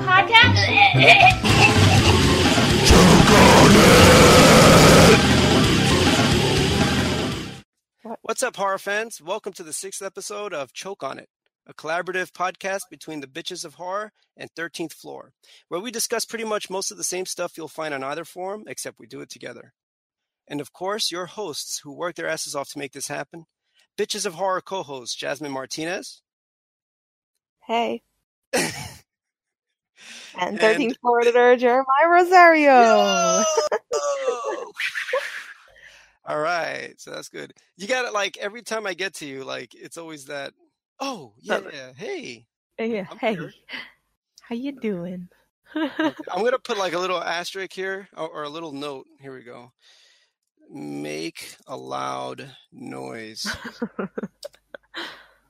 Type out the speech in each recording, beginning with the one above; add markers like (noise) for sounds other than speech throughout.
podcast? What's up, horror fans? Welcome to the sixth episode of Choke on It, a collaborative podcast between the Bitches of Horror and 13th Floor, where we discuss pretty much most of the same stuff you'll find on either forum, except we do it together. And of course, your hosts who work their asses off to make this happen Bitches of Horror co host Jasmine Martinez. Hey. (laughs) and And- 13th floor editor Jeremiah Rosario. Yo! (laughs) All right, so that's good. You got it. Like every time I get to you, like it's always that. Oh yeah, yeah. Hey, uh, Yeah, I'm hey. here. How you doing? I'm gonna put like a (laughs) little asterisk here or, or a little note. Here we go. Make a loud noise, (laughs)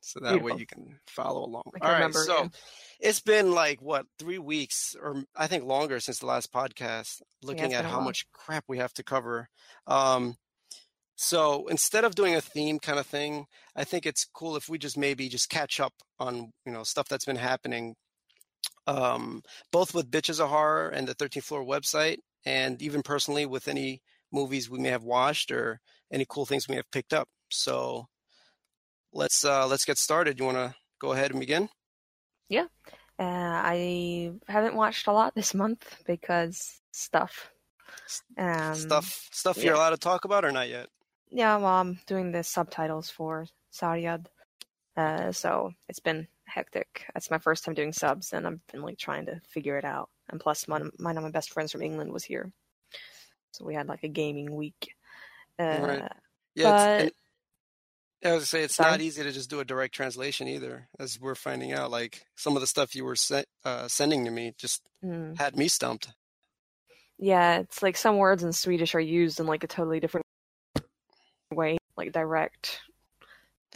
so that way you can follow along. I can All right, so again. It's been like what three weeks, or I think longer since the last podcast. Looking it's at how while. much crap we have to cover. Um, so instead of doing a theme kind of thing, I think it's cool if we just maybe just catch up on you know stuff that's been happening, um, both with Bitches of Horror and the 13th Floor website, and even personally with any movies we may have watched or any cool things we may have picked up. So let's uh, let's get started. You want to go ahead and begin? Yeah, uh, I haven't watched a lot this month because stuff. Um, stuff stuff yeah. you're allowed to talk about or not yet? Yeah, well, I'm doing the subtitles for Saryad. Uh, so it's been hectic. It's my first time doing subs, and I've been like trying to figure it out. And plus, one, of my best friends from England was here, so we had like a gaming week. Uh, Right. Yeah, But- I was gonna say it's not easy to just do a direct translation either, as we're finding out. Like some of the stuff you were se- uh, sending to me just mm. had me stumped. Yeah, it's like some words in Swedish are used in like a totally different way, like direct,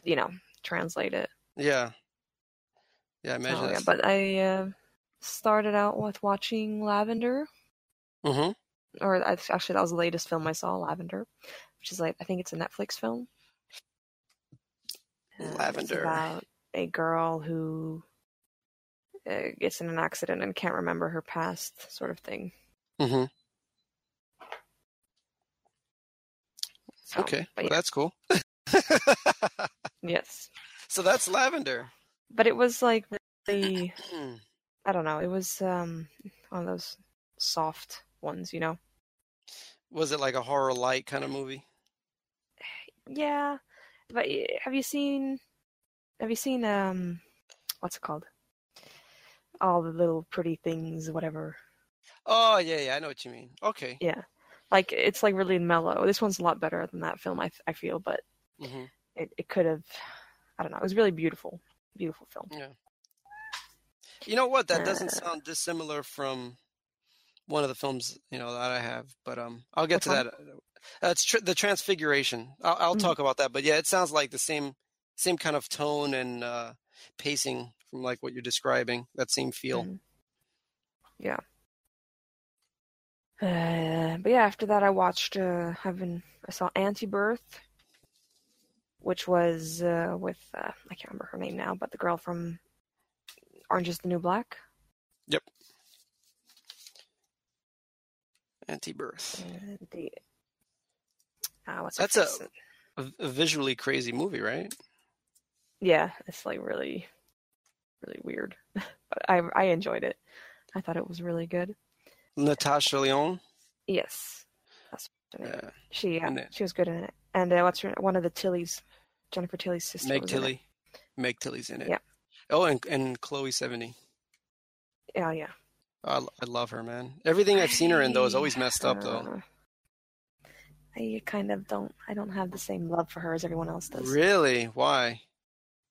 you know, translate it. Yeah, yeah. I imagine. So, yeah, but I uh, started out with watching Lavender, Mhm. or actually that was the latest film I saw, Lavender, which is like I think it's a Netflix film. It's Lavender. about a girl who uh, gets in an accident and can't remember her past, sort of thing. Mhm. So, Okay, well, yeah, that's cool. (laughs) yes, so that's lavender. but it was like really. (clears throat) I don't know. It was um one of those soft ones, you know. Was it like a horror light kind of movie? Yeah, but have you seen? Have you seen um, what's it called? All the little pretty things, whatever. Oh yeah, yeah. I know what you mean. Okay. Yeah, like it's like really mellow. This one's a lot better than that film. I I feel, but hmm it it could have. I don't know. It was really beautiful, beautiful film. Yeah. You know what? That doesn't Uh, sound dissimilar from one of the films you know that I have, but um, I'll get Which to one? that. Uh, it's tr- the Transfiguration. I'll, I'll Mhm. talk about that, but yeah, it sounds like the same same kind of tone and uh, pacing from like what you're describing. That same feel. Mhm. Yeah. Uh, but yeah, after that, I watched. Uh, I've been. I saw Anti-Birth, which was uh, with uh, I can't remember her name now, but the girl from Orange Is the New Black. Anti-birth. Uh, uh, what's That's a- A, visually crazy movie, right? yeah. It's like really, really weird, (laughs) but I I enjoyed it. I thought it was really good. Natasha Lyonne. Yes. Yeah. She yeah, And she was good in it. And uh, what's her one of the Tillys, Jennifer Tilly's sister. Meg. Tilly. Meg Tilly's in it. Yeah. Oh, and and Chloe Sevigny. Yeah, yeah. I, I love her, man. Everything I've seen her in though is always messed up though. I kind of don't. I don't have the same love for her as everyone else does. Really? Why?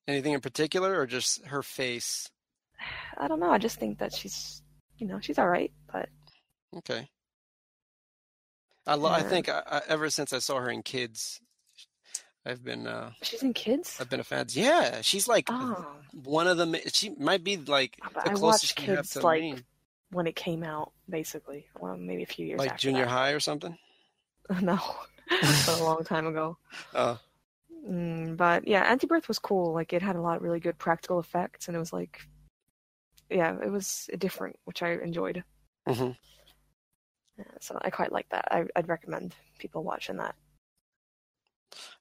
Anything in particular, or just her face? I don't know. I just think that she's, you know, she's all right. But Okay. I lo- I think I, I, ever since I saw her in Kids, I've been uh she's in Kids. I've been a fan. Yeah, she's like Oh, one of the. She might be like But the I closest watched Kids, like, Maine. When it came out, basically, well, maybe a few years like junior that. high or something. (laughs) no, a long time ago. Uh, Mm, but yeah, Anti-Birth was cool. Like it had a lot of really good practical effects, and it was like, yeah, it was different, which I enjoyed. Mm-hmm. Yeah, so I quite like that. I, I'd recommend people watching that.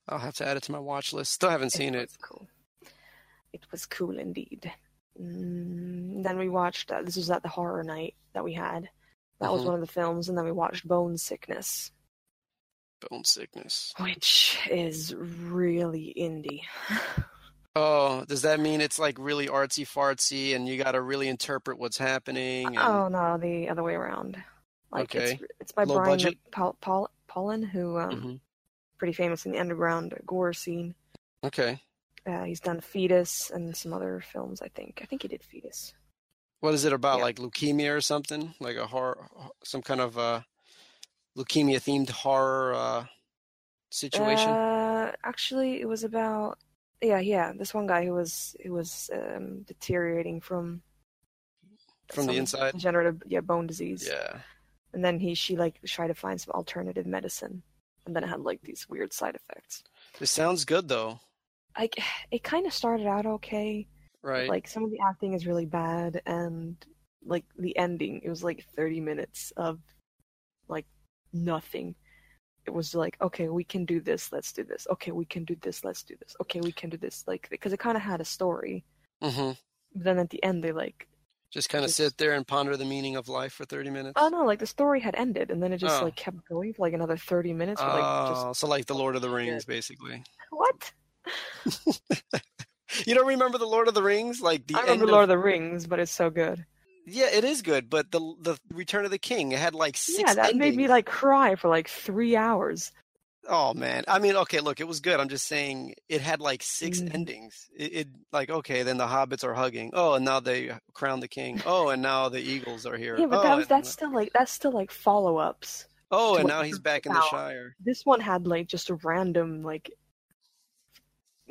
I'll have to add it to my watch list. Still haven't seen it. was cool. It was cool indeed. Mm, then we watched. Uh, this was at the horror night that we had. That was Mhm. one of the films, and then we watched Bone Sickness, Bone sickness. which is really indie. Oh, does that mean it's like really artsy fartsy and you got to really interpret what's happening? And... Oh no, the other way around. Like it's Okay. it's by Low Brian budget? Paul, Paul, Paulin, who um Mhm. pretty famous in the underground gore scene. Okay. Uh, he's done Fetus and some other films. I think. I think he did Fetus. What is it about? Yeah. Like leukemia or something? Like a horror, some kind of uh, leukemia themed horror uh, situation? Uh, actually, it was about yeah, yeah. This one guy who was who was um, deteriorating from From the inside? degenerative yeah bone disease. yeah. And then he she like tried to find some alternative medicine, and then it had like these weird side effects. It sounds good though, Like (sighs) it kind of started out okay. right? Like some of the acting is really bad, and like the ending, it was like thirty minutes of like nothing. It was like, okay, we can do this, let's do this. Okay, we can do this, let's do this. Okay, we can do this. Like because it kind of had a story. Mm-hmm. But then at the end, they like, Just kind of Just- sit there and ponder the meaning of life for 30 minutes? oh no, like the story had ended, and then it just Oh. like kept going for like another thirty minutes. With, like Oh, just so like the Lord of the Rings, basically. what? (laughs) You don't remember the Lord of the Rings? Like the I remember end Lord of the Rings, but it's so good. Yeah, it is good, but the the Return of the King, it had like six yeah, that made me like cry for like three hours. Oh man, I mean, okay, look, it was good. I'm just saying it had like six Mhm. endings. It, it like okay, then the hobbits are hugging. Oh, and now they crown the king. Oh, and now the eagles are here. Yeah, but oh, that was and, that's still like that's still like follow ups. oh, and now he's back in the. Shire. This one had like just a random like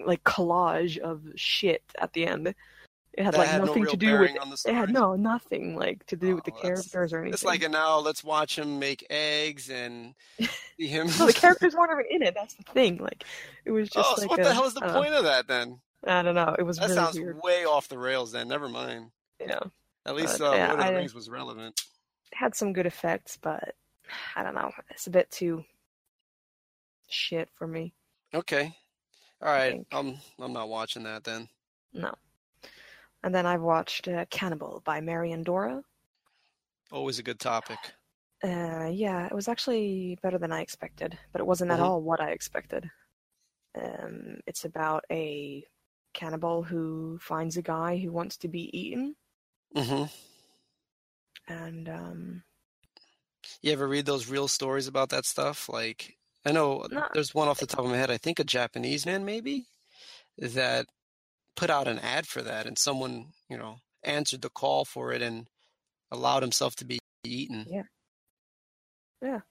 like collage of shit at the end. It had That like had nothing real to do with it had no nothing like to do with the Oh, characters or anything. It's like now let's watch him make eggs and (laughs) see him. no, the (laughs) characters weren't even in it. That's the thing. Like it was just oh, so like what a- the hell is the don't know. point of that then? I don't know. It was That really sounds weird. way off the rails. Then never mind. Know, At least But, uh, yeah, Lord of the I- Rings was relevant. had some good effects, but I don't know. It's a bit too shit for me. Okay, all right. I'm I'm not watching that then. No. And then I've watched uh, Cannibal by Marian Dora. Always a good topic. Uh, yeah, it was actually better than I expected, but it wasn't Mhm. at all what I expected. Um, it's about a cannibal who finds a guy who wants to be eaten, Mm-hmm. and um, You ever read those real stories about that stuff? Like, I know No. there's one off the top of my head. I think a Japanese man, maybe, that put out an ad for that, and someone, you know, answered the call for it and allowed himself to be eaten. Yeah. Yeah.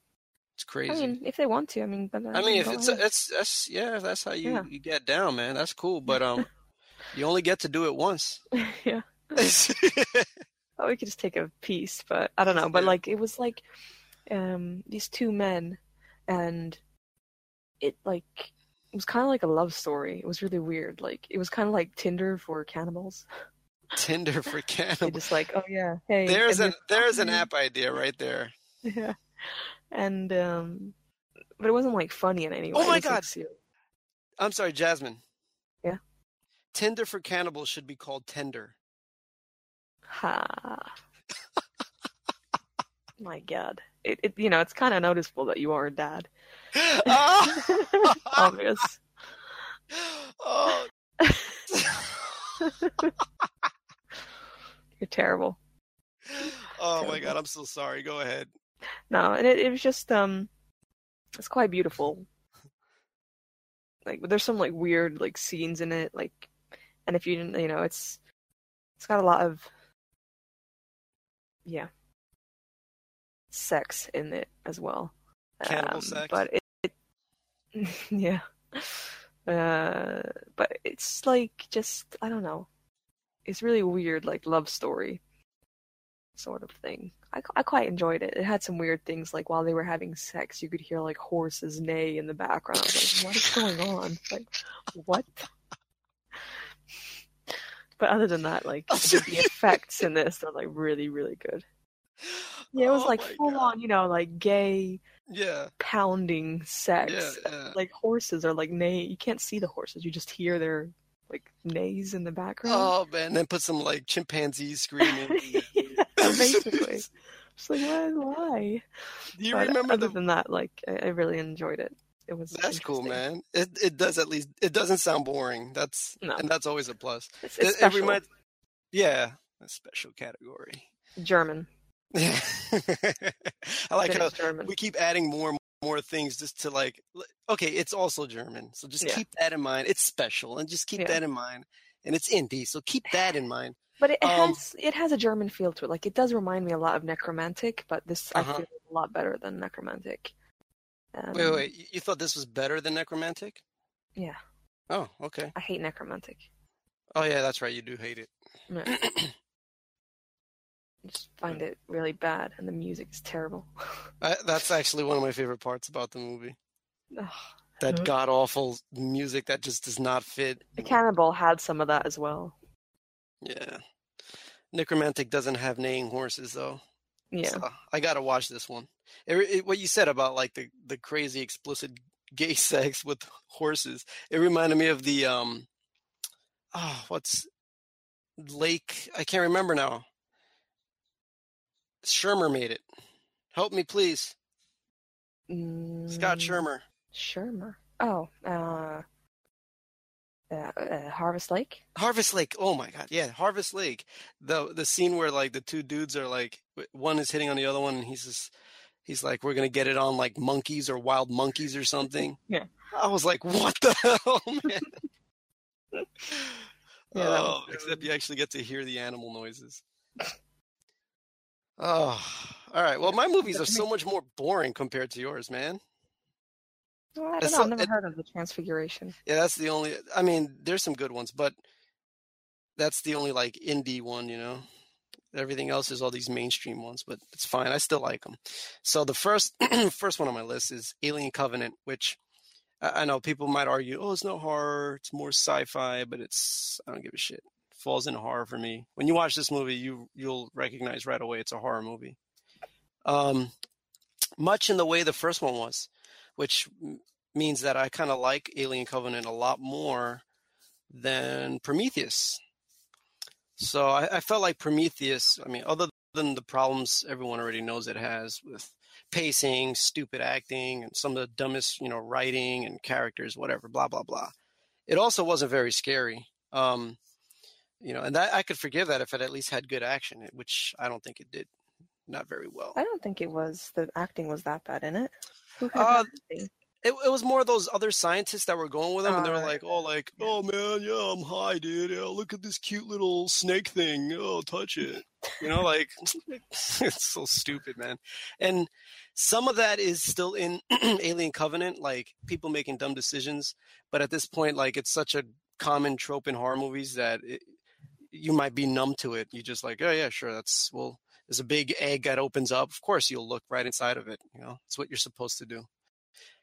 It's crazy. I mean, if they want to, I mean, but, uh, I mean, if it's ahead. it's that's yeah, that's how you, Yeah. you get down, man. That's cool, (laughs) but um, you only get to do it once. (laughs) yeah. (laughs) Oh, we could just take a piece, but I don't know. But like, it was like um, these two men, and it like it was kind of like a love story. It was really weird. Like it was kind of like Tinder for cannibals. Tinder (laughs) for cannibals. just like, oh yeah, hey. There's an there's an app idea right there. Yeah, and um, but it wasn't like funny in any way. Oh my was, like, God. I'm sorry, Jasmine. Yeah? Tinder for cannibals should be called Tender. Ha. (laughs) my God, it, it you know it's kind of noticeable that you are a dad. Oh, (laughs) Obvious. oh. (laughs) You're terrible. Oh my god, I'm so sorry. Go ahead. No, and it, it was just um, it's quite beautiful. Like, there's some like weird like scenes in it, like, and if you didn't, you know, it's it's got a lot of yeah, sex in it as well. Cannibal Um, sex? but it, it (laughs) yeah, uh, but it's like just I don't know, it's really weird, like love story sort of thing. I, I quite enjoyed it. It had some weird things, like while they were having sex, you could hear like horses neigh in the background. Like, what is going on? (laughs) Like, what? But other than that, like the, (laughs) the effects in this are like really, really good. Yeah, it was Oh like full God. on, you know, like gay Yeah, pounding sex. yeah, yeah. Like horses are like neigh. You can't see the horses. You just hear their like neighs in the background. Oh man, and then put some like chimpanzees screaming. (laughs) yeah, basically. Just like why? Why? Do you But remember other the? than that, like I, I really enjoyed it. It was. That's cool, man. It it does at least it doesn't sound boring. That's No. and that's always a plus. It's, It, it's it special. reminds, yeah, a special category. German. Yeah, (laughs) I like how German. we keep adding more and more things just to like. Okay, it's also German, so just Yeah. keep that in mind. It's special, and just keep Yeah. that in mind. And it's indie, so keep that in mind. But it Um, has it has a German feel to it. Like it does remind me a lot of Nekromantik, but this Uh-huh. I feel a lot better than Nekromantik. Um, Wait, wait, You thought this was better than Nekromantik? Yeah, Oh, okay. I hate Nekromantik. Oh yeah, that's right. You do hate it. (clears throat) (clears throat) Yeah. I just find it really bad, and the music is terrible. (laughs) I, that's actually one of my favorite parts about the movie. Ugh. That god awful music that just does not fit. the Cannibal had some of that as well. Yeah. Nekromantik doesn't have neighing horses though. Yeah, So I gotta watch this one. It, it- what you said about like the the crazy explicit gay (laughs) sex with horses, it reminded me of the um, oh, what's Lake? I can't remember now. Schirmer made it. Help me, please, Scott Mm, Schirmer. Schirmer. Oh, uh, uh, uh, Harvest Lake. Harvest Lake. Oh my god, yeah, Harvest Lake. The the scene where like the two dudes are like one is hitting on the other one and he's just he's like we're going to get it on like monkeys or wild monkeys or something. Yeah. I was like, what the (laughs) hell, man? (laughs) Yeah, oh, except you actually get to hear the animal noises. Oh, all right. Well, my movies are so much more boring compared to yours, man. Well, I don't know. I've never it- heard of the Transfiguration. Yeah, that's the only. I mean, there's some good ones, but that's the only like indie one, you know. Everything else is all these mainstream ones, but it's fine. I still like them. So the first (clears throat) first one on my list is Alien Covenant, which I know people might argue, oh, it's not horror, it's more sci-fi, but it's I don't give a shit. Falls into horror for me. When you watch this movie, you you'll recognize right away it's a horror movie. Um, much in the way the first one was, which means that I kind of like Alien Covenant a lot more than Prometheus. So I, I felt like Prometheus. I mean, other than the problems everyone already knows it has with pacing, stupid acting, and some of the dumbest, you know, writing and characters, whatever, blah blah blah. It also wasn't very scary. Um, you know, and that I could forgive that if it at least had good action, which I don't think it did. Not very well. I don't think it was the acting was that bad in it. Who Uh. It, it was more those other scientists that were going with him, and they were Oh, like, "Oh, like, yeah. oh man, yeah, I'm high, dude. Yeah, look at this cute little snake thing. Oh, touch it." You know, like (laughs) (laughs) it's so stupid, man. And some of that is still in (clears throat) Alien Covenant, like people making dumb decisions. But at this point, like it's such a common trope in horror movies that it, you might be numb to it. You just like, oh yeah, sure, that's well. There's a big egg that opens up. Of course, you'll look right inside of it. You know, it's what you're supposed to do.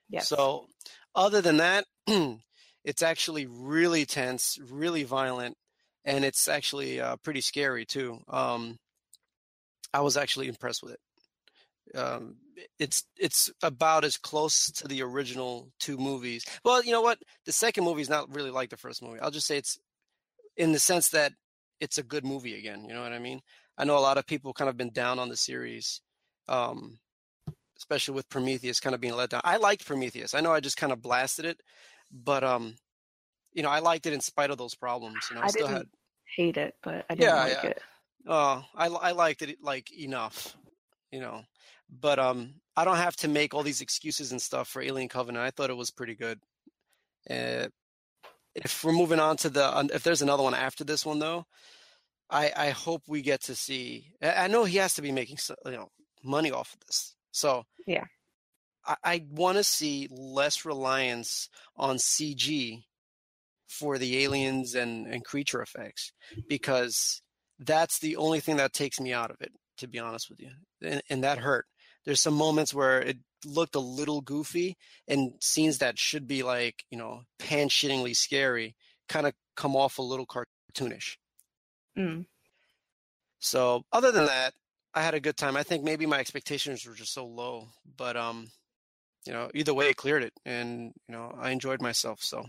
Yes. So, other than that, (clears throat) it's actually really tense, really violent, and it's actually uh, pretty scary too. Um, I was actually impressed with it. Um, it's it's about as close to the original two movies. Well, you know what? The second movie is not really like the first movie. I'll just say it's in the sense that it's a good movie again. You know what I mean? I know a lot of people kind of been down on the series. Um, especially with Prometheus kind of being let down. I liked Prometheus. I know I just kind of blasted it, but um, you know, I liked it in spite of those problems. You know, I, I still didn't had hate it, but I didn't Yeah, like yeah. it. uh, I I liked it like enough, you know, but um, I don't have to make all these excuses and stuff for Alien Covenant. I thought it was pretty good. Uh, if we're moving on to the, if there's another one after this one though, I I hope we get to see. I I know he has to be making you know money off of this, so Yeah. I, I want to see less reliance on CG for the aliens and, and creature effects because that's the only thing that takes me out of it, to be honest with you. And, and that hurt. There's some moments where it looked a little goofy and scenes that should be like, you know, pan shittingly scary kind of come off a little cartoonish. Mm. So other than that, I had a good time. I think maybe my expectations were just so low, but um, you know, either way, it cleared it, and you know, I enjoyed myself. So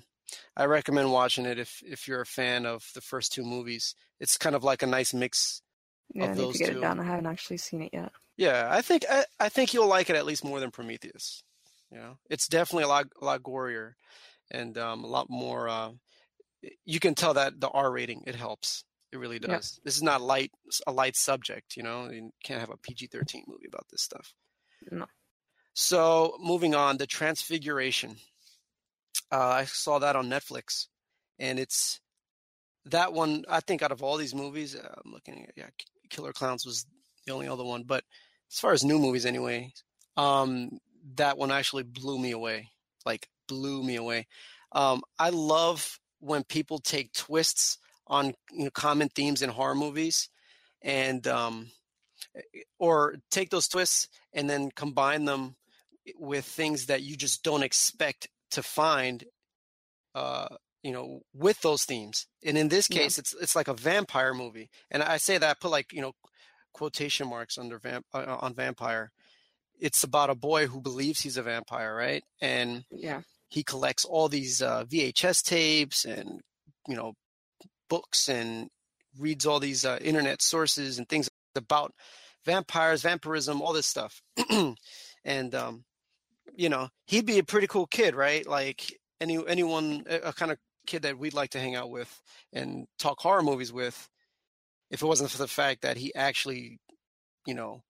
I recommend watching it if if you're a fan of the first two movies. It's kind of like a nice mix. Yeah, I Of need those to get two. it done. I haven't actually seen it yet. Yeah, I think I, I think you'll like it at least more than Prometheus. You know, it's definitely a lot a lot gorier, and um, a lot more. Uh, you can tell that the R rating it helps. It really Yeah. does. This is not light a light subject. You know, you can't have a PG thirteen movie about this stuff. No. So moving on, the Transfiguration. Uh, I saw that on Netflix, and it's that one. I think out of all these movies, uh, I'm looking at yeah, Killer Clowns was the only other one, but as far as new movies anyway, um, that one actually blew me away. Like blew me away. Um, I love when people take twists on you know, common themes in horror movies, and um, or take those twists and then combine them with things that you just don't expect to find. Uh, you know, with those themes, and in this Yeah. case, it's it's like a vampire movie, and I say that I put like you know quotation marks under vamp uh, on vampire. It's about a boy who believes he's a vampire, right? And Yeah. he collects all these uh, VHS tapes and you know books and reads all these uh, internet sources and things about vampires, vampirism, all this stuff. (clears throat) and um, you know, he'd be a pretty cool kid, right? Like any anyone, a, a kind of kid that we'd like to hang out with and talk horror movies with. If it wasn't for the fact that he actually, you know,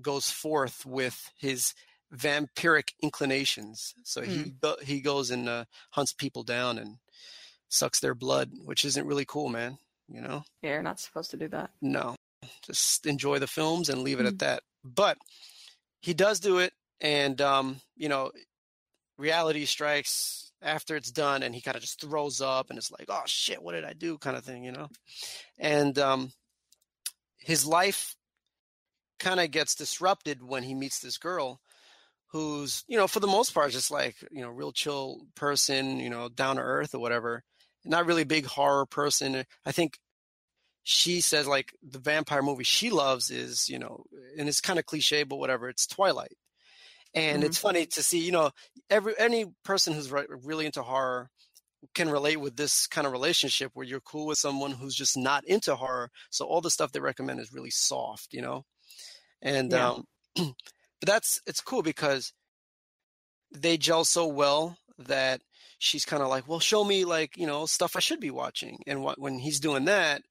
goes forth with his vampiric inclinations. So he he goes and uh, hunts people down and sucks their blood, which isn't really cool, man. You know, Yeah, you're not supposed to do that. no, just enjoy the films and leave it Mm. at that. But he does do it, and um, you know, reality strikes after it's done, and he kind of just throws up, and it's like, oh shit, what did I do, kind of thing, you know. And um, his life kind of gets disrupted when he meets this girl who's you know for the most part just like you know real chill person you know down to earth or whatever. Not really big horror person. I think she says like the vampire movie she loves is you know and it's kind of cliche but whatever it's twilight and Mhm. it's funny to see you know every any person who's re- really into horror can relate with this kind of relationship where you're cool with someone who's just not into horror so all the stuff they recommend is really soft you know and Yeah. um (clears throat) but that's it's cool because they gel so well that she's kind of like well show me like you know stuff i should be watching and what when he's doing that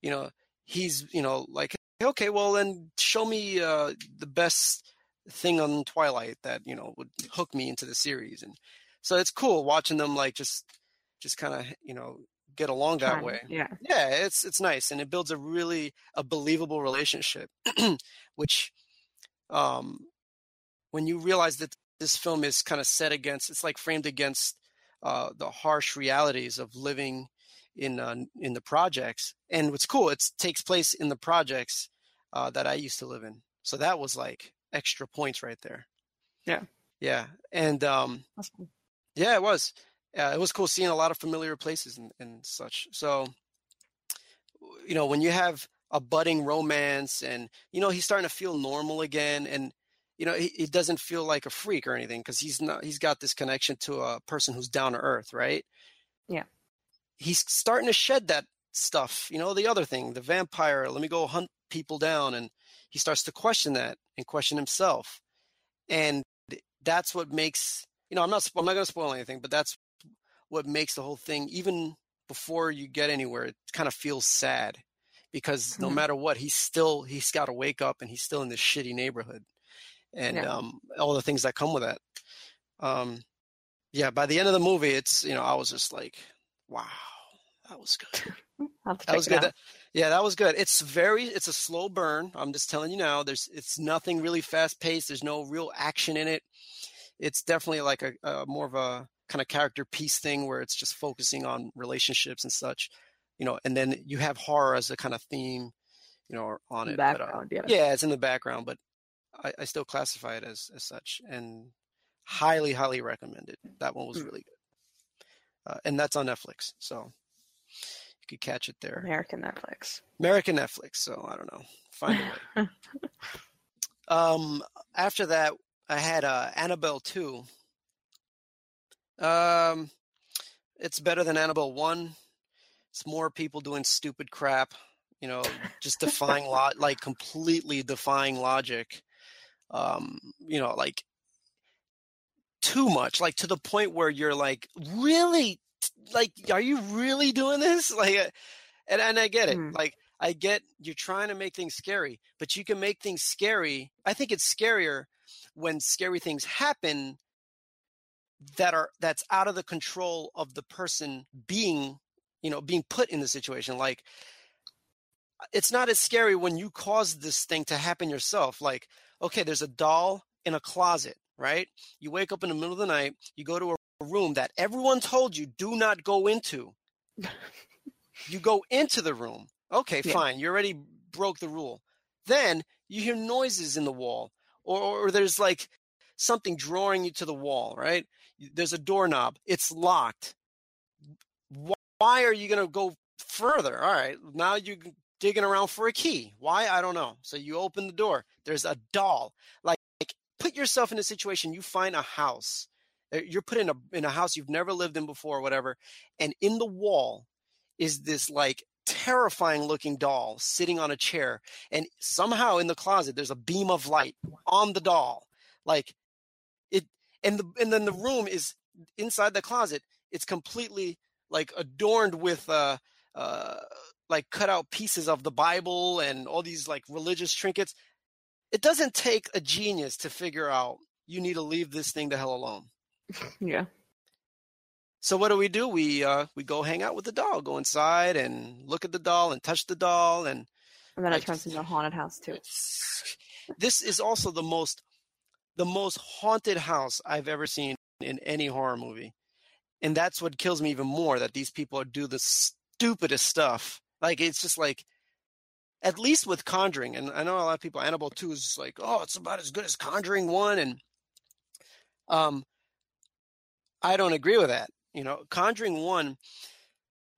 you know he's you know like okay well then show me uh the best thing on twilight that you know would hook me into the series and so it's cool watching them like just just kind of you know get along that Fun. way Yeah. yeah it's it's nice and it builds a really a believable relationship (clears throat) which um when you realize that this film is kind of set against it's like framed against uh the harsh realities of living in uh, in the projects and what's cool it takes place in the projects uh that I used to live in so that was like extra points right there Yeah. yeah and um cool. yeah, it was. Uh, it was cool seeing a lot of familiar places and, and such. So, you know, when you have a budding romance and, you know, he's starting to feel normal again and, you know, he, he doesn't feel like a freak or anything because he's not, he's got this connection to a person who's down to earth, right? Yeah. He's starting to shed that stuff, you know, the other thing, the vampire, let me go hunt people down. And he starts to question that and question himself. And that's what makes, you know, I'm not, I'm not going to spoil anything, but that's what makes the whole thing even before you get anywhere it kind of feels sad because no Mhm. matter what he's still he's got to wake up and he's still in this shitty neighborhood and Yeah. um all the things that come with that um yeah by the end of the movie it's you know i was just like wow that was good (laughs) I'll have to that was good. That- yeah that was good. It's very it's a slow burn i'm just telling you now. There's it's nothing really fast paced there's no real action in it. It's definitely like a, a more of a kind of character piece thing where it's just focusing on relationships and such you know and then you have horror as a kind of theme you know on it but, uh, Background, yeah. yeah it's in the background but I, I still classify it as as such and highly highly recommended that one was Mm. really good. Uh, and that's on netflix so you could catch it there. American Netflix. American Netflix. So I don't know. Find a way. (laughs) um, after that, I had uh, Annabelle two. Um, it's better than Annabelle one. It's more people doing stupid crap. You know, just defying lot, (laughs) like completely defying logic. Um, you know, like too much, like to the point where you're like, really, like, are you really doing this? (laughs) Like, uh, and and I get it. Mm. Like, I get you're trying to make things scary, but you can make things scary. I think it's scarier when scary things happen that are that's out of the control of the person being, you know, being put in the situation. Like, it's not as scary when you cause this thing to happen yourself. Like, okay, there's a doll in a closet, right? You wake up in the middle of the night, you go to a room that everyone told you do not go into. you go into the room. Okay, Yeah. fine. You already broke the rule. Then you hear noises in the wall, or, or there's like something drawing you to the wall, right? There's a doorknob. It's locked. Why are you going to go further? All right, now you're digging around for a key. Why? I don't know. So you open the door. There's a doll. Like, like put yourself in a situation. You find a house. Uh, You're put in a in a house you've never lived in before, or whatever, and in the wall is this like terrifying looking doll sitting on a chair and somehow in the closet there's a beam of light on the doll like it and the and then the room is inside the closet it's completely like adorned with uh uh like cut out pieces of the bible and all these like religious trinkets. It doesn't take a genius to figure out you need to leave this thing the hell alone (laughs) Yeah. so what do we do? We uh, we go hang out with the doll, go inside and look at the doll and touch the doll, and And then it turns just- into a haunted house too. this is also the most the most haunted house I've ever seen in any horror movie, and that's what kills me even more that these people do the stupidest stuff. Like it's just like. At least with Conjuring, and I know a lot of people, Annabelle 2 is like, oh, it's about as good as Conjuring 1. And um, I don't agree with that. You know, Conjuring 1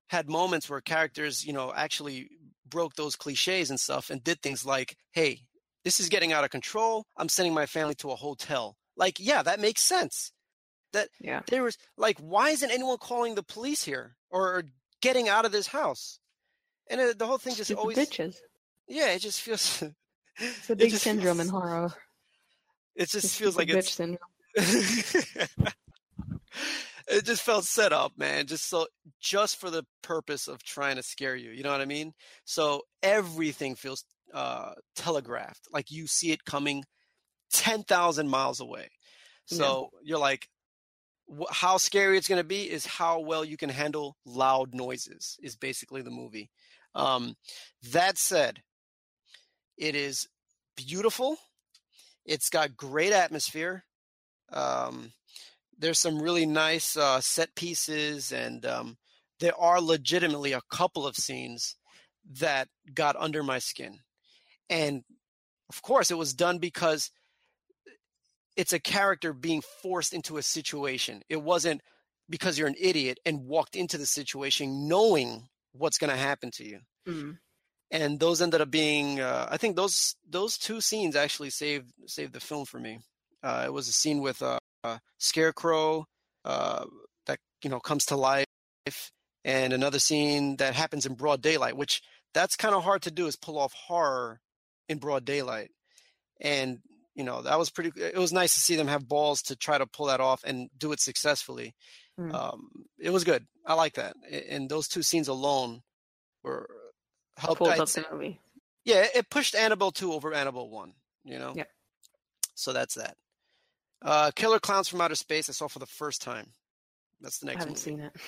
had moments where characters, you know, actually broke those cliches and stuff and did things like, hey, this is getting out of control. I'm sending my family to a hotel. Like, yeah, that makes sense. That yeah. There was like, why isn't anyone calling the police here or getting out of this house? And uh, the whole thing just Stupid always, bitches. yeah, it just feels. (laughs) It's a big just syndrome in horror. It just The feels like stupid it's bitch syndrome. (laughs) it just felt set up, man. Just so just for the purpose of trying to scare you. You know what I mean? So everything feels uh telegraphed. Like you see it coming 10,000 miles away. So you're like wh- how scary it's going to be is how well you can handle loud noises is basically the movie. Um that said, it is beautiful. It's got great atmosphere. Um, there's some really nice uh, set pieces, and um, there are legitimately a couple of scenes that got under my skin. And of course, it was done because it's a character being forced into a situation. It wasn't because you're an idiot and walked into the situation knowing what's going to happen to you Mm. and those ended up being uh, i think those those two scenes actually saved saved the film for me uh, it was a scene with uh, uh, scarecrow uh, that you know comes to life and another scene that happens in broad daylight which that's kind of hard to do is pull off horror in broad daylight and you know that was pretty it was nice to see them have balls to try to pull that off and do it successfully Mm. um, it was good i like that and those two scenes alone were helped Pulled I'd up say- the movie. yeah, it pushed Annabelle 2 over Annabelle 1, you know? Yeah. So that's that. Uh, Killer Clowns from Outer Space, I saw for the first time. That's the next. One. I haven't movie. seen it. (laughs)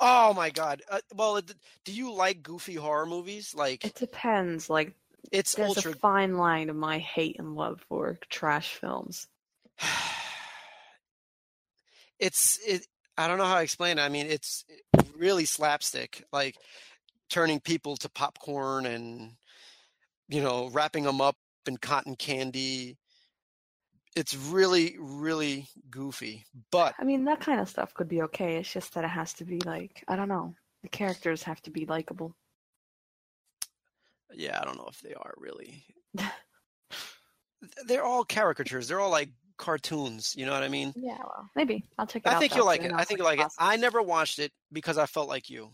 Oh my god. Uh, well, it, do you like goofy horror movies? Like, It depends. Like it's there's ultra. a fine line of my hate and love for trash films. (sighs) it's, it, I don't know how to explain it. I mean, it's really slapstick, like turning people to popcorn and, you know, wrapping them up in cotton candy. It's really, really goofy. But I mean, that kind of stuff could be okay. It's just that it has to be like I don't know. The characters have to be likable. Yeah, I don't know if they are really. (laughs) They're all caricatures. They're all like cartoons. You know what I mean? Yeah, well, maybe I'll check it out. I think though, you'll like it. I'll think you'll like it. I never watched it because I felt like you,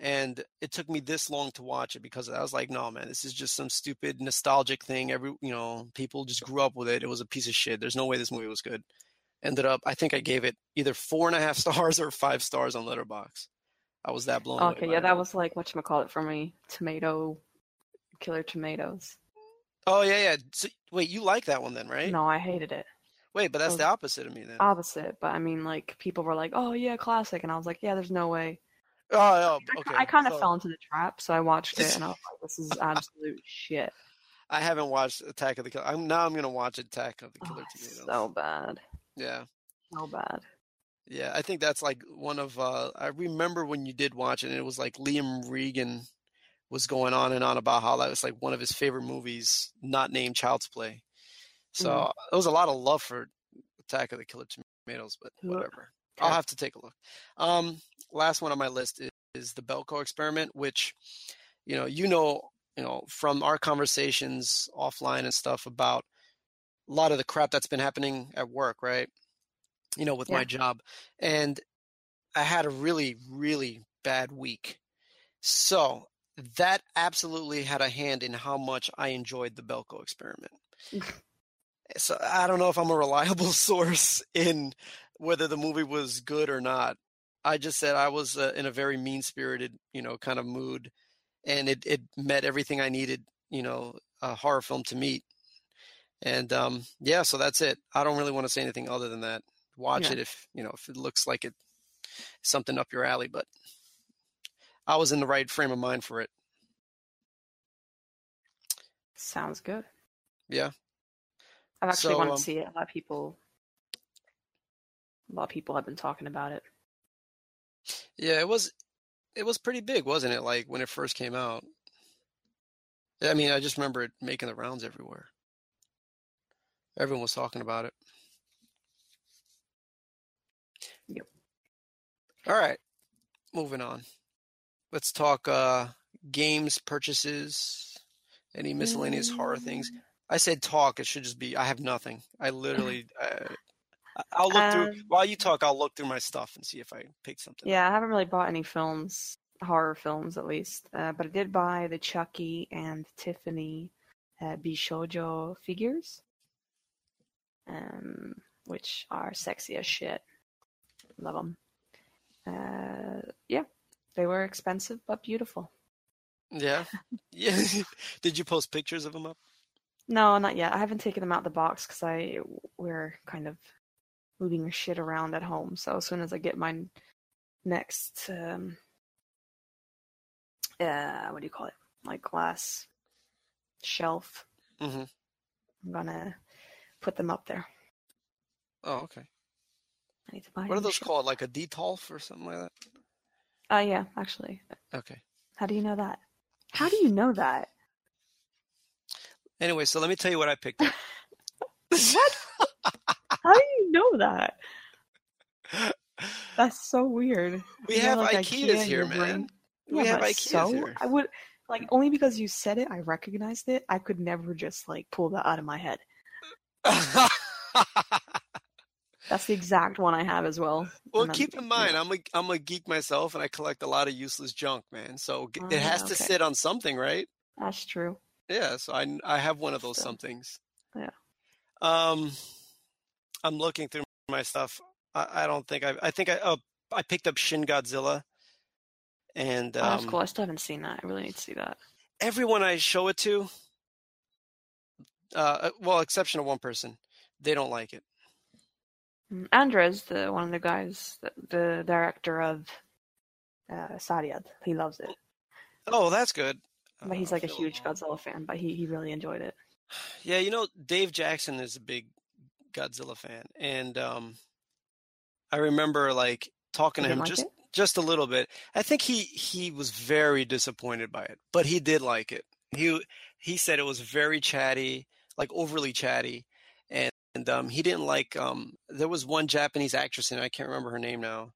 and it took me this long to watch it because I was like, no, man, this is just some stupid nostalgic thing. Every you know, people just grew up with it. It was a piece of shit. There's no way this movie was good. Ended up, I think I gave it either four and a half (laughs) stars or five stars on Letterboxd. I was that blown away. Okay, yeah, it. that was like what you call it for me. Tomato, killer tomatoes. Oh yeah, yeah. So, wait, you like that one then, right? No, I hated it. Wait, but that's the opposite of me then. Opposite, but I mean, like people were like, "Oh yeah, classic," and I was like, "Yeah, there's no way." Oh, oh, I- okay. I, kind of so fell into the trap, so I watched it, and I was like, "This is (laughs) absolute shit." I haven't watched Attack of the Killer. I'm now. I'm gonna watch Attack of the Oh, Killer it's Tomatoes. so bad, Yeah, so bad. yeah. I think that's like one of. uh I remember when you did watch it, and it was like Liam Regan was going on and on about how that was like one of his favorite movies, not named Child's Play. So Mhm. there was a lot of love for Attack of the Killer Tomatoes, but whatever. I'll have to take a look. Um, last one on my list is, is the Belko experiment, which, you know, you know, you know, from our conversations offline and stuff about a lot of the crap that's been happening at work, right? You know, with my job, and I had a really, really bad week. So that absolutely had a hand in how much I enjoyed the Belko experiment. (laughs) so I don't know if I'm a reliable (laughs) source in whether the movie was good or not. I just said I was uh, in a very mean spirited, you know, kind of mood, and it it met everything I needed, you know, a horror film to meet. And um, yeah, so that's it. I don't really want to say anything other than that. Watch Yeah. it if you know if it looks like it something up your alley, but I was in the right frame of mind for it. Sounds good. Yeah. I've actually So, wanted um, to see it. A lot of people, a lot of people have been talking about it. Yeah, it was it was pretty big, wasn't it? Like when it first came out. I mean, I just remember it making the rounds everywhere. Everyone was talking about it. Yep. All right. Moving on. Let's talk uh games purchases, any miscellaneous horror things. I said talk, it should just be I have nothing. I literally I, I'll look through Um, while you talk, I'll look through my stuff and see if I pick something. Yeah, I haven't really bought any films, horror films at least, uh, but I did buy the Chucky and Tiffany uh, Bishojo figures, um, which are sexy as shit. Love them. Uh, yeah, they were expensive but beautiful. Yeah. (laughs) Yeah. (laughs) Did you post pictures of them up? No, not yet. I haven't taken them out of the box because I we're kind of moving shit around at home. So as soon as I get my next, um, uh, what do you call it? Like glass shelf, Mm-hmm. I'm gonna put them up there. Oh, okay. I need to buy. What are those shit. called? Like a detolf or something like that? Uh, yeah, actually. Okay. How do you know that? How do you know that? Anyway, so let me tell you what I picked up. (laughs) What? How do you know that? (laughs) That's so weird. we You have like IKEAs IKEA here, man. brain? We Yeah, have IKEAs so here. I would like only because you said it, I recognized it. I could never just like pull that out of my head. (laughs) That's the exact one I have as well. well, then- keep in mind, yeah. I'm a I'm a geek myself, and I collect a lot of useless junk, man. So Oh, it has yeah, to sit on something, right? That's true. Yeah. So I I have one of those Still. somethings. Yeah. Um, I'm looking through my stuff. I, I don't think I I think I oh I picked up Shin Godzilla, and Oh, that's um, cool. I still haven't seen that. I really need to see that. everyone I show it to, uh, well, exception of one person, they don't like it. Mm, Andres, the one of the guys, the, the director of uh, Sariad, he loves it. Oh, that's good. But he's Uh, like a huge Godzilla fan. But he, he really enjoyed it. Yeah, you know, Dave Jackson is a big Godzilla fan, and um, I remember like talking to him like just it? just a little bit. I think he he was very disappointed by it, but he did like it. He he said it was very chatty, like overly chatty, and, and um, he didn't like. Um, there was one Japanese actress and. I can't remember her name now,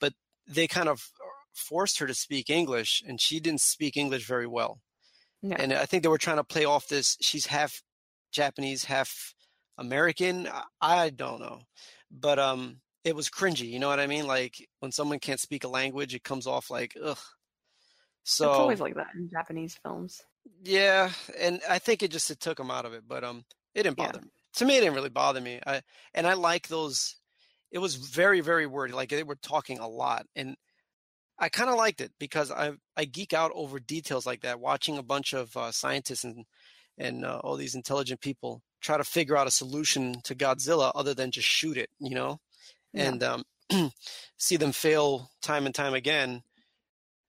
but they kind of forced her to speak English, and she didn't speak English very well. Yeah. And I think they were trying to play off this. She's half Japanese, half American. I, don't know, but um, it was cringy. You know what I mean? Like when someone can't speak a language, it comes off like ugh. So it's always like that in Japanese films. yeah, and I think it just it took them out of it, but um, it didn't Yeah. bother me. To me, it didn't really bother me. I and I like those. It was very very wordy. Like they were talking a lot, and I kind of liked it because I I geek out over details like that. Watching a bunch of uh, scientists and and uh, all these intelligent people try to figure out a solution to Godzilla other than just shoot it, you know, Yeah. and um, (clears throat) see them fail time and time again,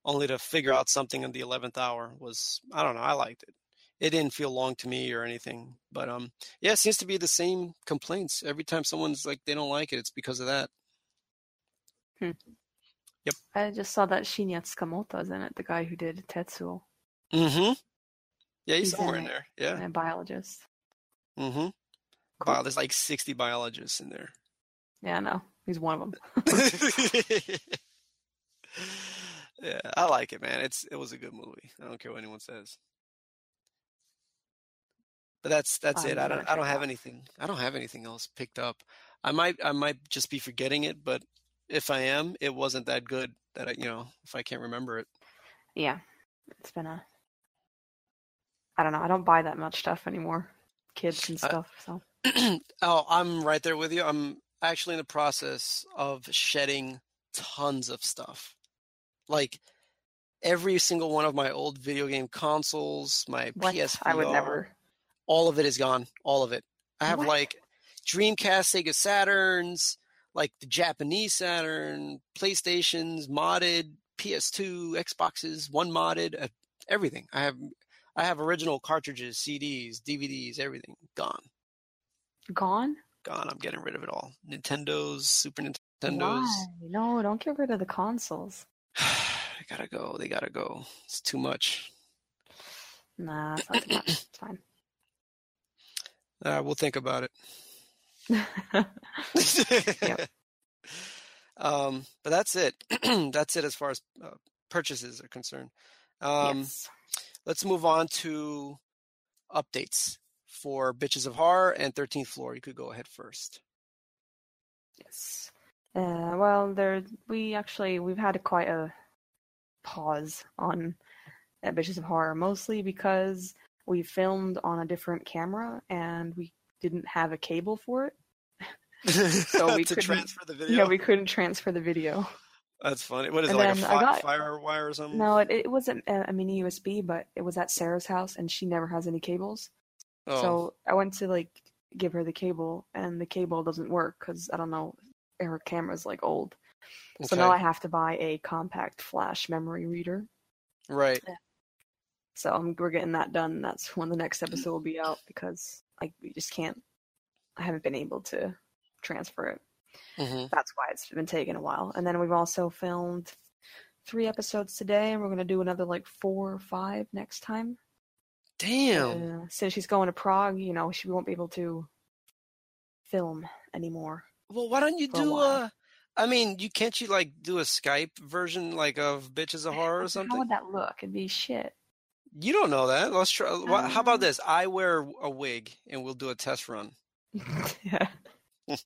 only to figure out something in the eleventh hour was I don't know. I liked it. It didn't feel long to me or anything, but um, yeah, it seems to be the same complaints every time someone's like they don't like it. It's because of that. Yep, I just saw that Shinya Tsukamoto is in it, the guy who did Tetsuo, Mm-hmm. Yeah, he's, He's in somewhere in it. there. Yeah. a biologist. Mm-hmm. Cool. Wow, there's like 60 biologists in there. Yeah, I know. He's one of them. (laughs) (laughs) yeah, I like it, man. It's it was a good movie. I don't care what anyone says. But that's that's I'm it. I don't I don't have out. anything. I don't have anything else picked up. I might I might just be forgetting it, but if I am, it wasn't that good that I you know if I can't remember it. Yeah, it's been a. I don't know. I don't buy that much stuff anymore, kids and I- stuff. So (clears throat) oh, I'm right there with you. I'm actually in the process of shedding tons of stuff. Like every single one of my old video game consoles, my what? PSVR, I would never. all of it is gone. All of it. I have What? like Dreamcast, Sega Saturns, like the Japanese Saturn, PlayStations, modded, PS2, Xboxes, one modded, uh, everything. I have I have original cartridges, CDs, DVDs, everything gone. Gone? Gone. I'm getting rid of it all. Nintendos, Super Nintendos. Why? No, don't get rid of the consoles. (sighs) I gotta go. They gotta go. It's too much. Nah, it's not too much. (coughs) It's fine. Uh, we'll think about it. (laughs) (laughs) Yep. Um, but that's it. (clears throat) that's it as far as uh, purchases are concerned. Um, yes. Let's move on to updates for Bitches of Horror and 13th Floor. You could go ahead first. Yes. Uh, well, there we actually we've had a, quite a pause on uh, Bitches of Horror, mostly because we filmed on a different camera and we didn't have a cable for it. (laughs) So we to couldn't- transfer the video. Yeah, we couldn't transfer the video. That's funny. What is it like a fi- got- fire wire or something? No, it, it wasn't a, a mini USB, but it was at Sarah's house and she never has any cables. Oh, So I went to like give her the cable and the cable doesn't work because I don't know her camera's like old. So now. I have to buy a compact flash memory reader. right. So I'm, we're getting that done. That's when the next episode will be out because I we just can't. I haven't been able to transfer it. Hmm That's why it's been taking a while. And then we've also filmed three episodes today, and we're gonna do another like four or five next time. Damn. Uh, since she's going to Prague, you know, she won't be able to film anymore. Well, why don't you a do a? I mean, you can't you like do a Skype version like of Bitches of Horror or something? How would that look? It'd be shit. You don't know that. Let's try. wha- How about Um, this? I wear a wig and we'll do a test run. (laughs) yeah. (laughs)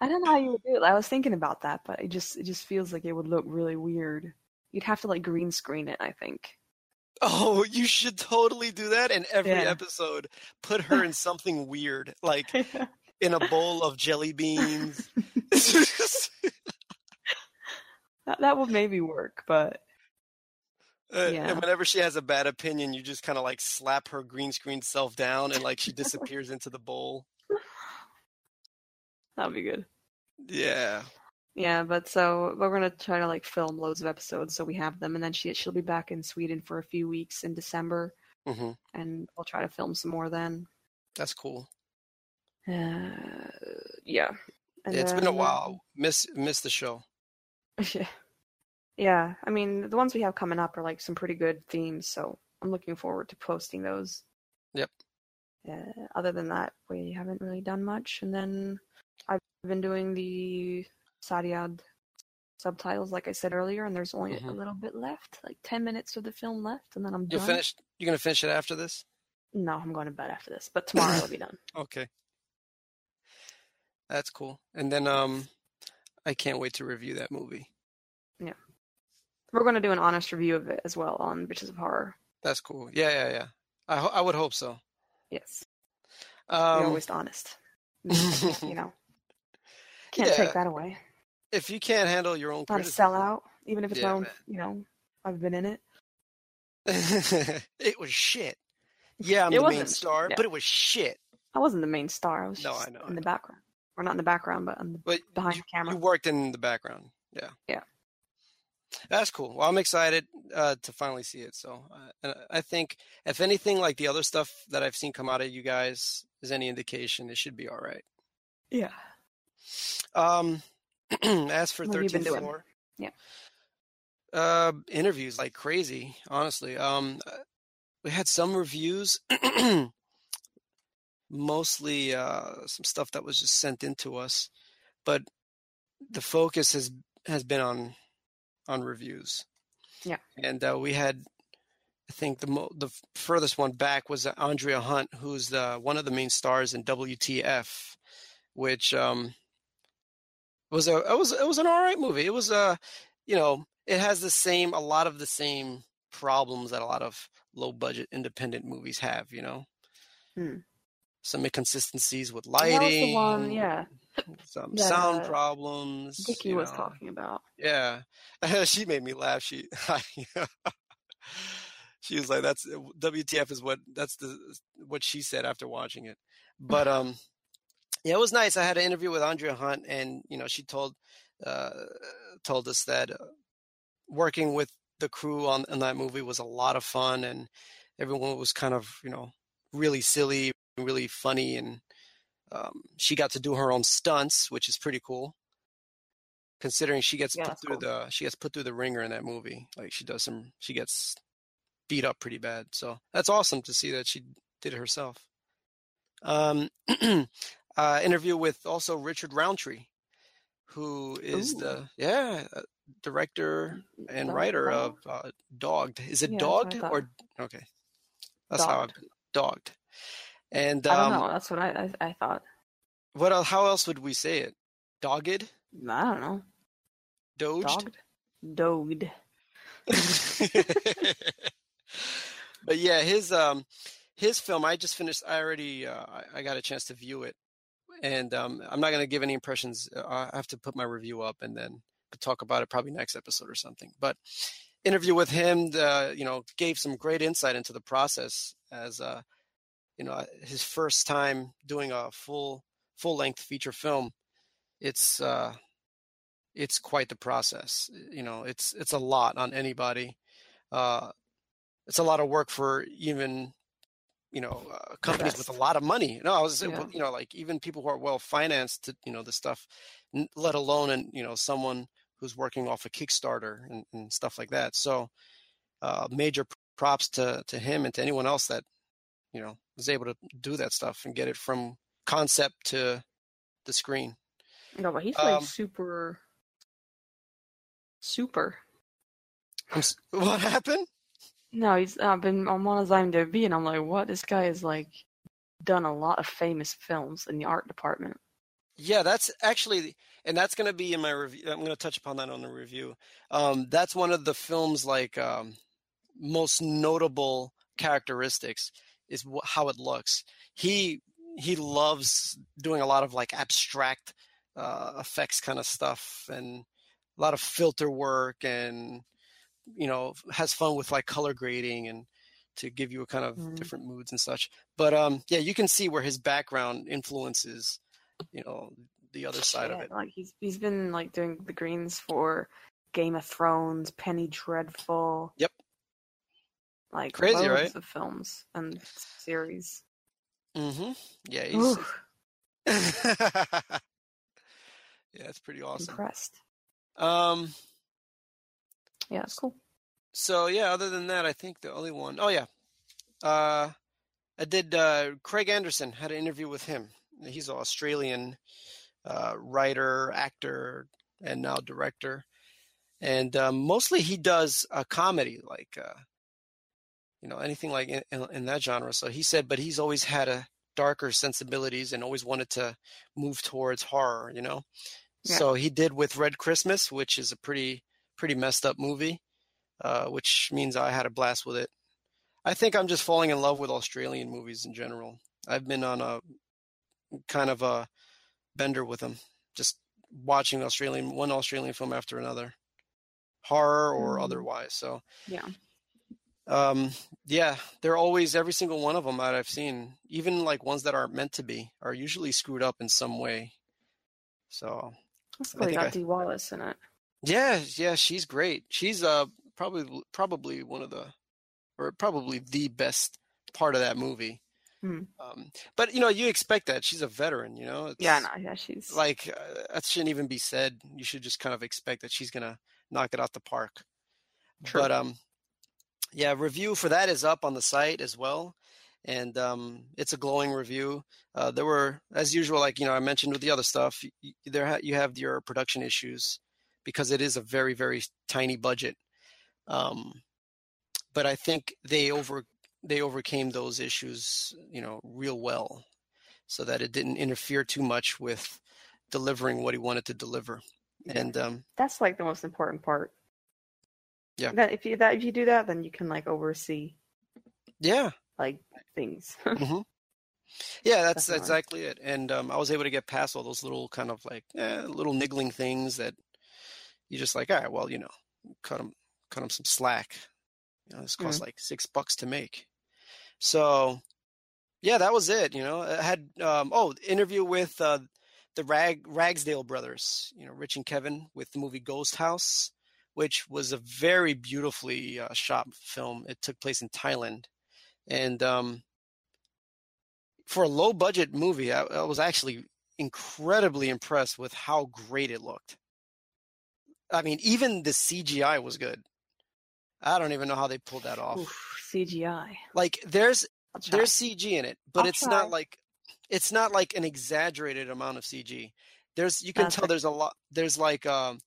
I don't know how you would do it. I was thinking about that, but it just it just feels like it would look really weird. You'd have to like green screen it, I think. Oh, you should totally do that. in every Yeah. episode, put her in (laughs) something weird, like in a bowl of jelly beans. (laughs) that, that would maybe work, but Uh, Yeah. And whenever she has a bad opinion, you just kind of like slap her green screen self down, and like she disappears into the bowl. That'd be good. Yeah. Yeah, but so we're gonna try to like film loads of episodes so we have them, and then she she'll be back in Sweden for a few weeks in December, hmm and we'll try to film some more then. That's cool. Uh, yeah. And It's been a while. Miss miss the show. Yeah. (laughs) Yeah, I mean, the ones we have coming up are like some pretty good themes, so I'm looking forward to posting those. Yep. Uh, other than that, we haven't really done much. And then I've been doing the Sariad subtitles, like I said earlier, and there's only a Mhm. little bit left, like ten minutes of the film left, and then I'm You done. finished? You're gonna finish it after this? No, I'm going to bed after this, but tomorrow it'll be (coughs) done. Okay. That's cool. And then um I can't wait to review that movie. Yeah, we're going to do an honest review of it as well on Bitches of Horror. That's cool. Yeah, yeah, yeah. I ho- I would hope so. Yes, Um we're always honest. (laughs) you know, can't Yeah. take that away. if you can't handle your own Not a criticism, sellout, even if it's my own. man. You know, I've been in it. (laughs) it was shit. Yeah, I'm It the main star, yeah. but it was shit. I wasn't the main star. I was No, I know, in I the know. background, or not in the background, but the, But behind you, the camera. you worked in the background. Yeah. Yeah. That's cool. Well, I'm excited uh, to finally see it. So, uh, and I think if anything, like the other stuff that I've seen come out of you guys is any indication, it should be all right. yeah. Um, (clears throat) as for What have you been 13th doing? floor, Yeah. uh, interviews like crazy. Honestly, um, uh, we had some reviews, (clears throat) mostly uh, some stuff that was just sent into us, but the focus has has been on on reviews. Yeah. and uh, we had. I think the mo- the furthest one back was uh, Andrea Hunt, who's the one of the main stars in WTF, which um, was a it was it was an all right movie. It was a you know it has the same a lot of the same problems that a lot of low budget independent movies have. You know, Hmm. some inconsistencies with lighting, one. Yeah, (laughs) some that, sound uh, problems. Vicky was know. talking about. Yeah, (laughs) she made me laugh. She (laughs) she was like, "That's WTF is what that's the what she said after watching it." But um, yeah, it was nice. I had an interview with Andrea Hunt, and you know, she told uh told us that uh, working with the crew on, on that movie was a lot of fun, and everyone was kind of you know really silly, really funny, and um, she got to do her own stunts, which is pretty cool considering she gets Yeah, put through cool. the she gets put through the ringer in that movie. Like she does some she gets beat up pretty bad. So that's awesome to see that she did it herself. Um (clears throat) uh interview with also Richard Rowntree, who is the yeah, uh, director and Dog- writer dog? of uh, Dogged. Is it Yeah, that's what I Dogged or okay? That's how I've Dogged. been Dogged. And I don't um know. That's what I I, I thought. what else, how else would we say it? Dogged? I don't know. Doged? Dogged. Dogged. (laughs) but yeah, his um his film I just finished. I already uh, I got a chance to view it, and um, I'm not going to give any impressions. Uh, I have to put my review up and then talk about it probably next episode or something. But interview with him, uh, you know, gave some great insight into the process as uh, you know his first time doing a full full length feature film. It's uh, it's quite the process. You know, it's it's a lot on anybody. Uh, it's a lot of work for even you know uh, companies with a lot of money. No, I was Yeah. you know like even people who are well financed to you know the stuff, n- let alone and you know someone who's working off a Kickstarter and, and stuff like that. So uh, major props to to him and to anyone else that you know was able to do that stuff and get it from concept to the screen. No, but he's like Um, super, super. I'm, (laughs) what happened? No, he's. I've been. I'm on his IMDb, and I'm like, what? This guy has like done a lot of famous films in the art department. Yeah, that's actually, and that's going to be in my review. I'm going to touch upon that on the review. Um, that's one of the film's like um, most notable characteristics is wh- how it looks. He he loves doing a lot of like abstract uh, effects kind of stuff and a lot of filter work and you know has fun with like color grading and to give you a kind of Mhm. different moods and such. But um, yeah, you can see where his background influences you know the other side of it. Like he's he's been like doing the greens for Game of Thrones, Penny Dreadful. Yep. Like Crazy, right? of films and series. Mm-hmm. Yeah, he's (laughs) yeah, it's pretty awesome. impressed. Um, Yeah, it's cool. so yeah, other than that, I think the only one oh yeah, uh, I did. Uh, Craig Anderson had an interview with him. He's an Australian uh, writer, actor, and now director. and um, mostly he does a comedy, like uh, you know anything like in, in, in that genre. So he said, but he's always had a darker sensibilities and always wanted to move towards horror. You know, Yeah. so he did with Red Christmas, which is a pretty pretty messed up movie, uh, which means I had a blast with it. I think I'm just falling in love with Australian movies in general. I've been on a kind of a bender with them, just watching Australian one Australian film after another, horror or Mm. otherwise. So Yeah. um, yeah, they're always every single one of them that I've seen, even like ones that aren't meant to be, are usually screwed up in some way. So That's I cool. You think got I- Dee Wallace in it. Yeah, yeah, she's great. She's uh probably probably one of the or probably the best part of that movie. Hmm. Um, but you know, you expect that she's a veteran. You know, Yeah, no, yeah, she's like uh, that shouldn't even be said. You should just kind of expect that she's gonna knock it out the park. True. But um, yeah, review for that is up on the site as well, and um, it's a glowing review. Uh, there were, as usual, like you know, I mentioned with the other stuff, y- y- there ha- you have your production issues because it is a very very tiny budget. Um, but I think they over they overcame those issues, you know, real well, so that it didn't interfere too much with delivering what he wanted to deliver. Yeah. And um, that's like the most important part. Yeah. That if you that if you do that, then you can like oversee yeah, like things. (laughs) hmm Yeah, that's exactly it. And um, I was able to get past all those little kind of like eh, little niggling things that you just like, all right, well, you know, cut them, cut them some slack. You know, this costs like six bucks to make. So, yeah, that was it. You know, I had um, oh interview with uh, the Rag Ragsdale brothers. You know, Rich and Kevin with the movie Ghost House, which was a very beautifully uh, shot film. It took place in Thailand, and um, for a low budget movie, I, I was actually incredibly impressed with how great it looked. I mean, even the CGI was good. I don't even know how they pulled that off. Oof, CGI. Like there's there's CG in it, but I'll it's try. not like it's not like an exaggerated amount of CG. There's you can That's tell there's a lot there's like um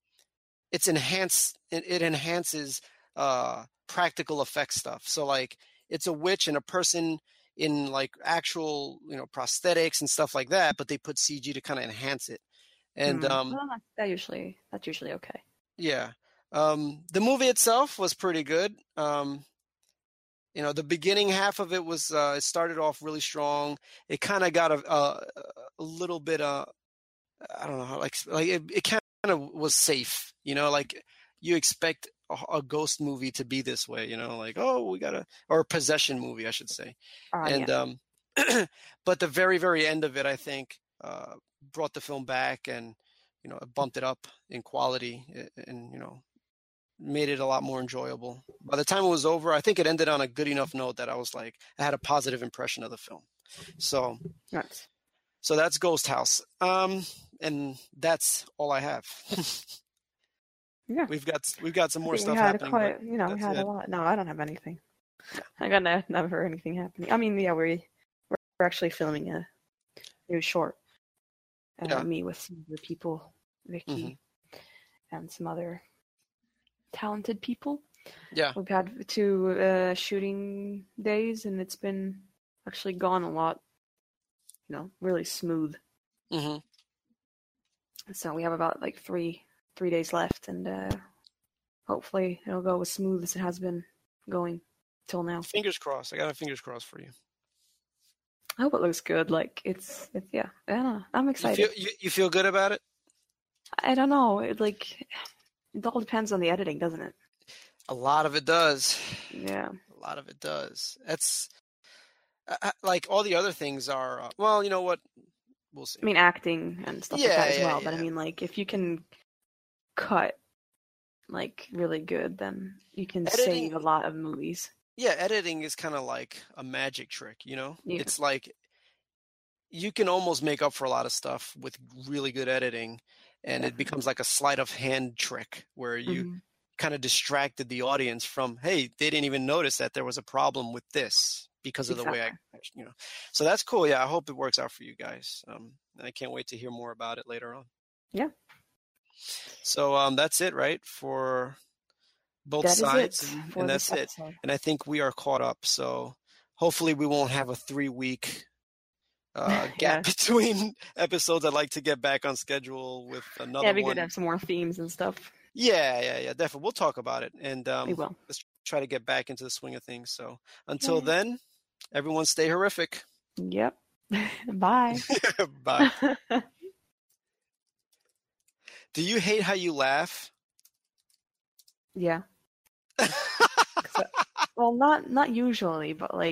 it's enhanced it, it enhances uh practical effect stuff. So like it's a witch and a person in like actual, you know, prosthetics and stuff like that, but they put CG to kind of enhance it. And Hmm. um Well, that usually that's usually okay. Yeah. Um, the movie itself was pretty good. Um, you know, the beginning half of it was uh, it started off really strong. It kind of got a, a a little bit uh I don't know how like like it, it kind of was safe. You know, like you expect a, a ghost movie to be this way. You know, like oh we gotta or a possession movie I should say Ah, and yeah. um (clears throat) but the very very end of it i think uh brought the film back and you know it bumped it up in quality and you know made it a lot more enjoyable by the time it was over i think it ended on a good enough note that i was like i had a positive impression of the film so Nice. so that's ghost house um and that's all i have (laughs) Yeah. we've got we've got some more stuff we had happening quite, but you know, we had it. a lot. No, I don't have anything. I got no, never anything happening. I mean, yeah, we we're actually filming a new short. Uh, Yeah. Me with some other people, Vicky, and some other talented people. yeah We've had two uh, shooting days, and it's been actually gone a lot. You know, really smooth. Mm-hmm. So we have about like three three days left, and uh, hopefully it'll go as smooth as it has been going till now. fingers crossed i got a fingers crossed for you I hope it looks good. Like it's, it's yeah. I don't know. I'm you excited. feel, you, you feel good about it I don't know. It like it all depends on the editing, doesn't it? a lot of it does Yeah. A lot of it does. That's uh, like all the other things are. Uh, well, you know what? We'll see. I mean acting and stuff like that as yeah, well. But I mean like if you can cut like really good, then you can Editing- save a lot of movies. yeah, editing is kind of like a magic trick. You know, Yeah. it's like you can almost make up for a lot of stuff with really good editing, and it becomes like a sleight of hand trick where you Mhm. kind of distracted the audience from, hey, they didn't even notice that there was a problem with this because of the way I, you know. So that's cool. Yeah, I hope it works out for you guys. Um, and I can't wait to hear more about it later on. Yeah. So um, that's it, right? For both That sides, and, and that's it. And I think we are caught up. So hopefully, we won't have a three week uh, (laughs) gap (laughs) between episodes. I'd like to get back on schedule with another Yeah, it'd be one. good to have some more themes and stuff. Yeah, yeah, yeah, definitely. We'll talk about it, and um, we will. let's try to get back into the swing of things. So until Yeah. then, everyone stay horrific. Yep. (laughs) Bye. Bye. Do you hate how you laugh? yeah. Well, not not usually, but like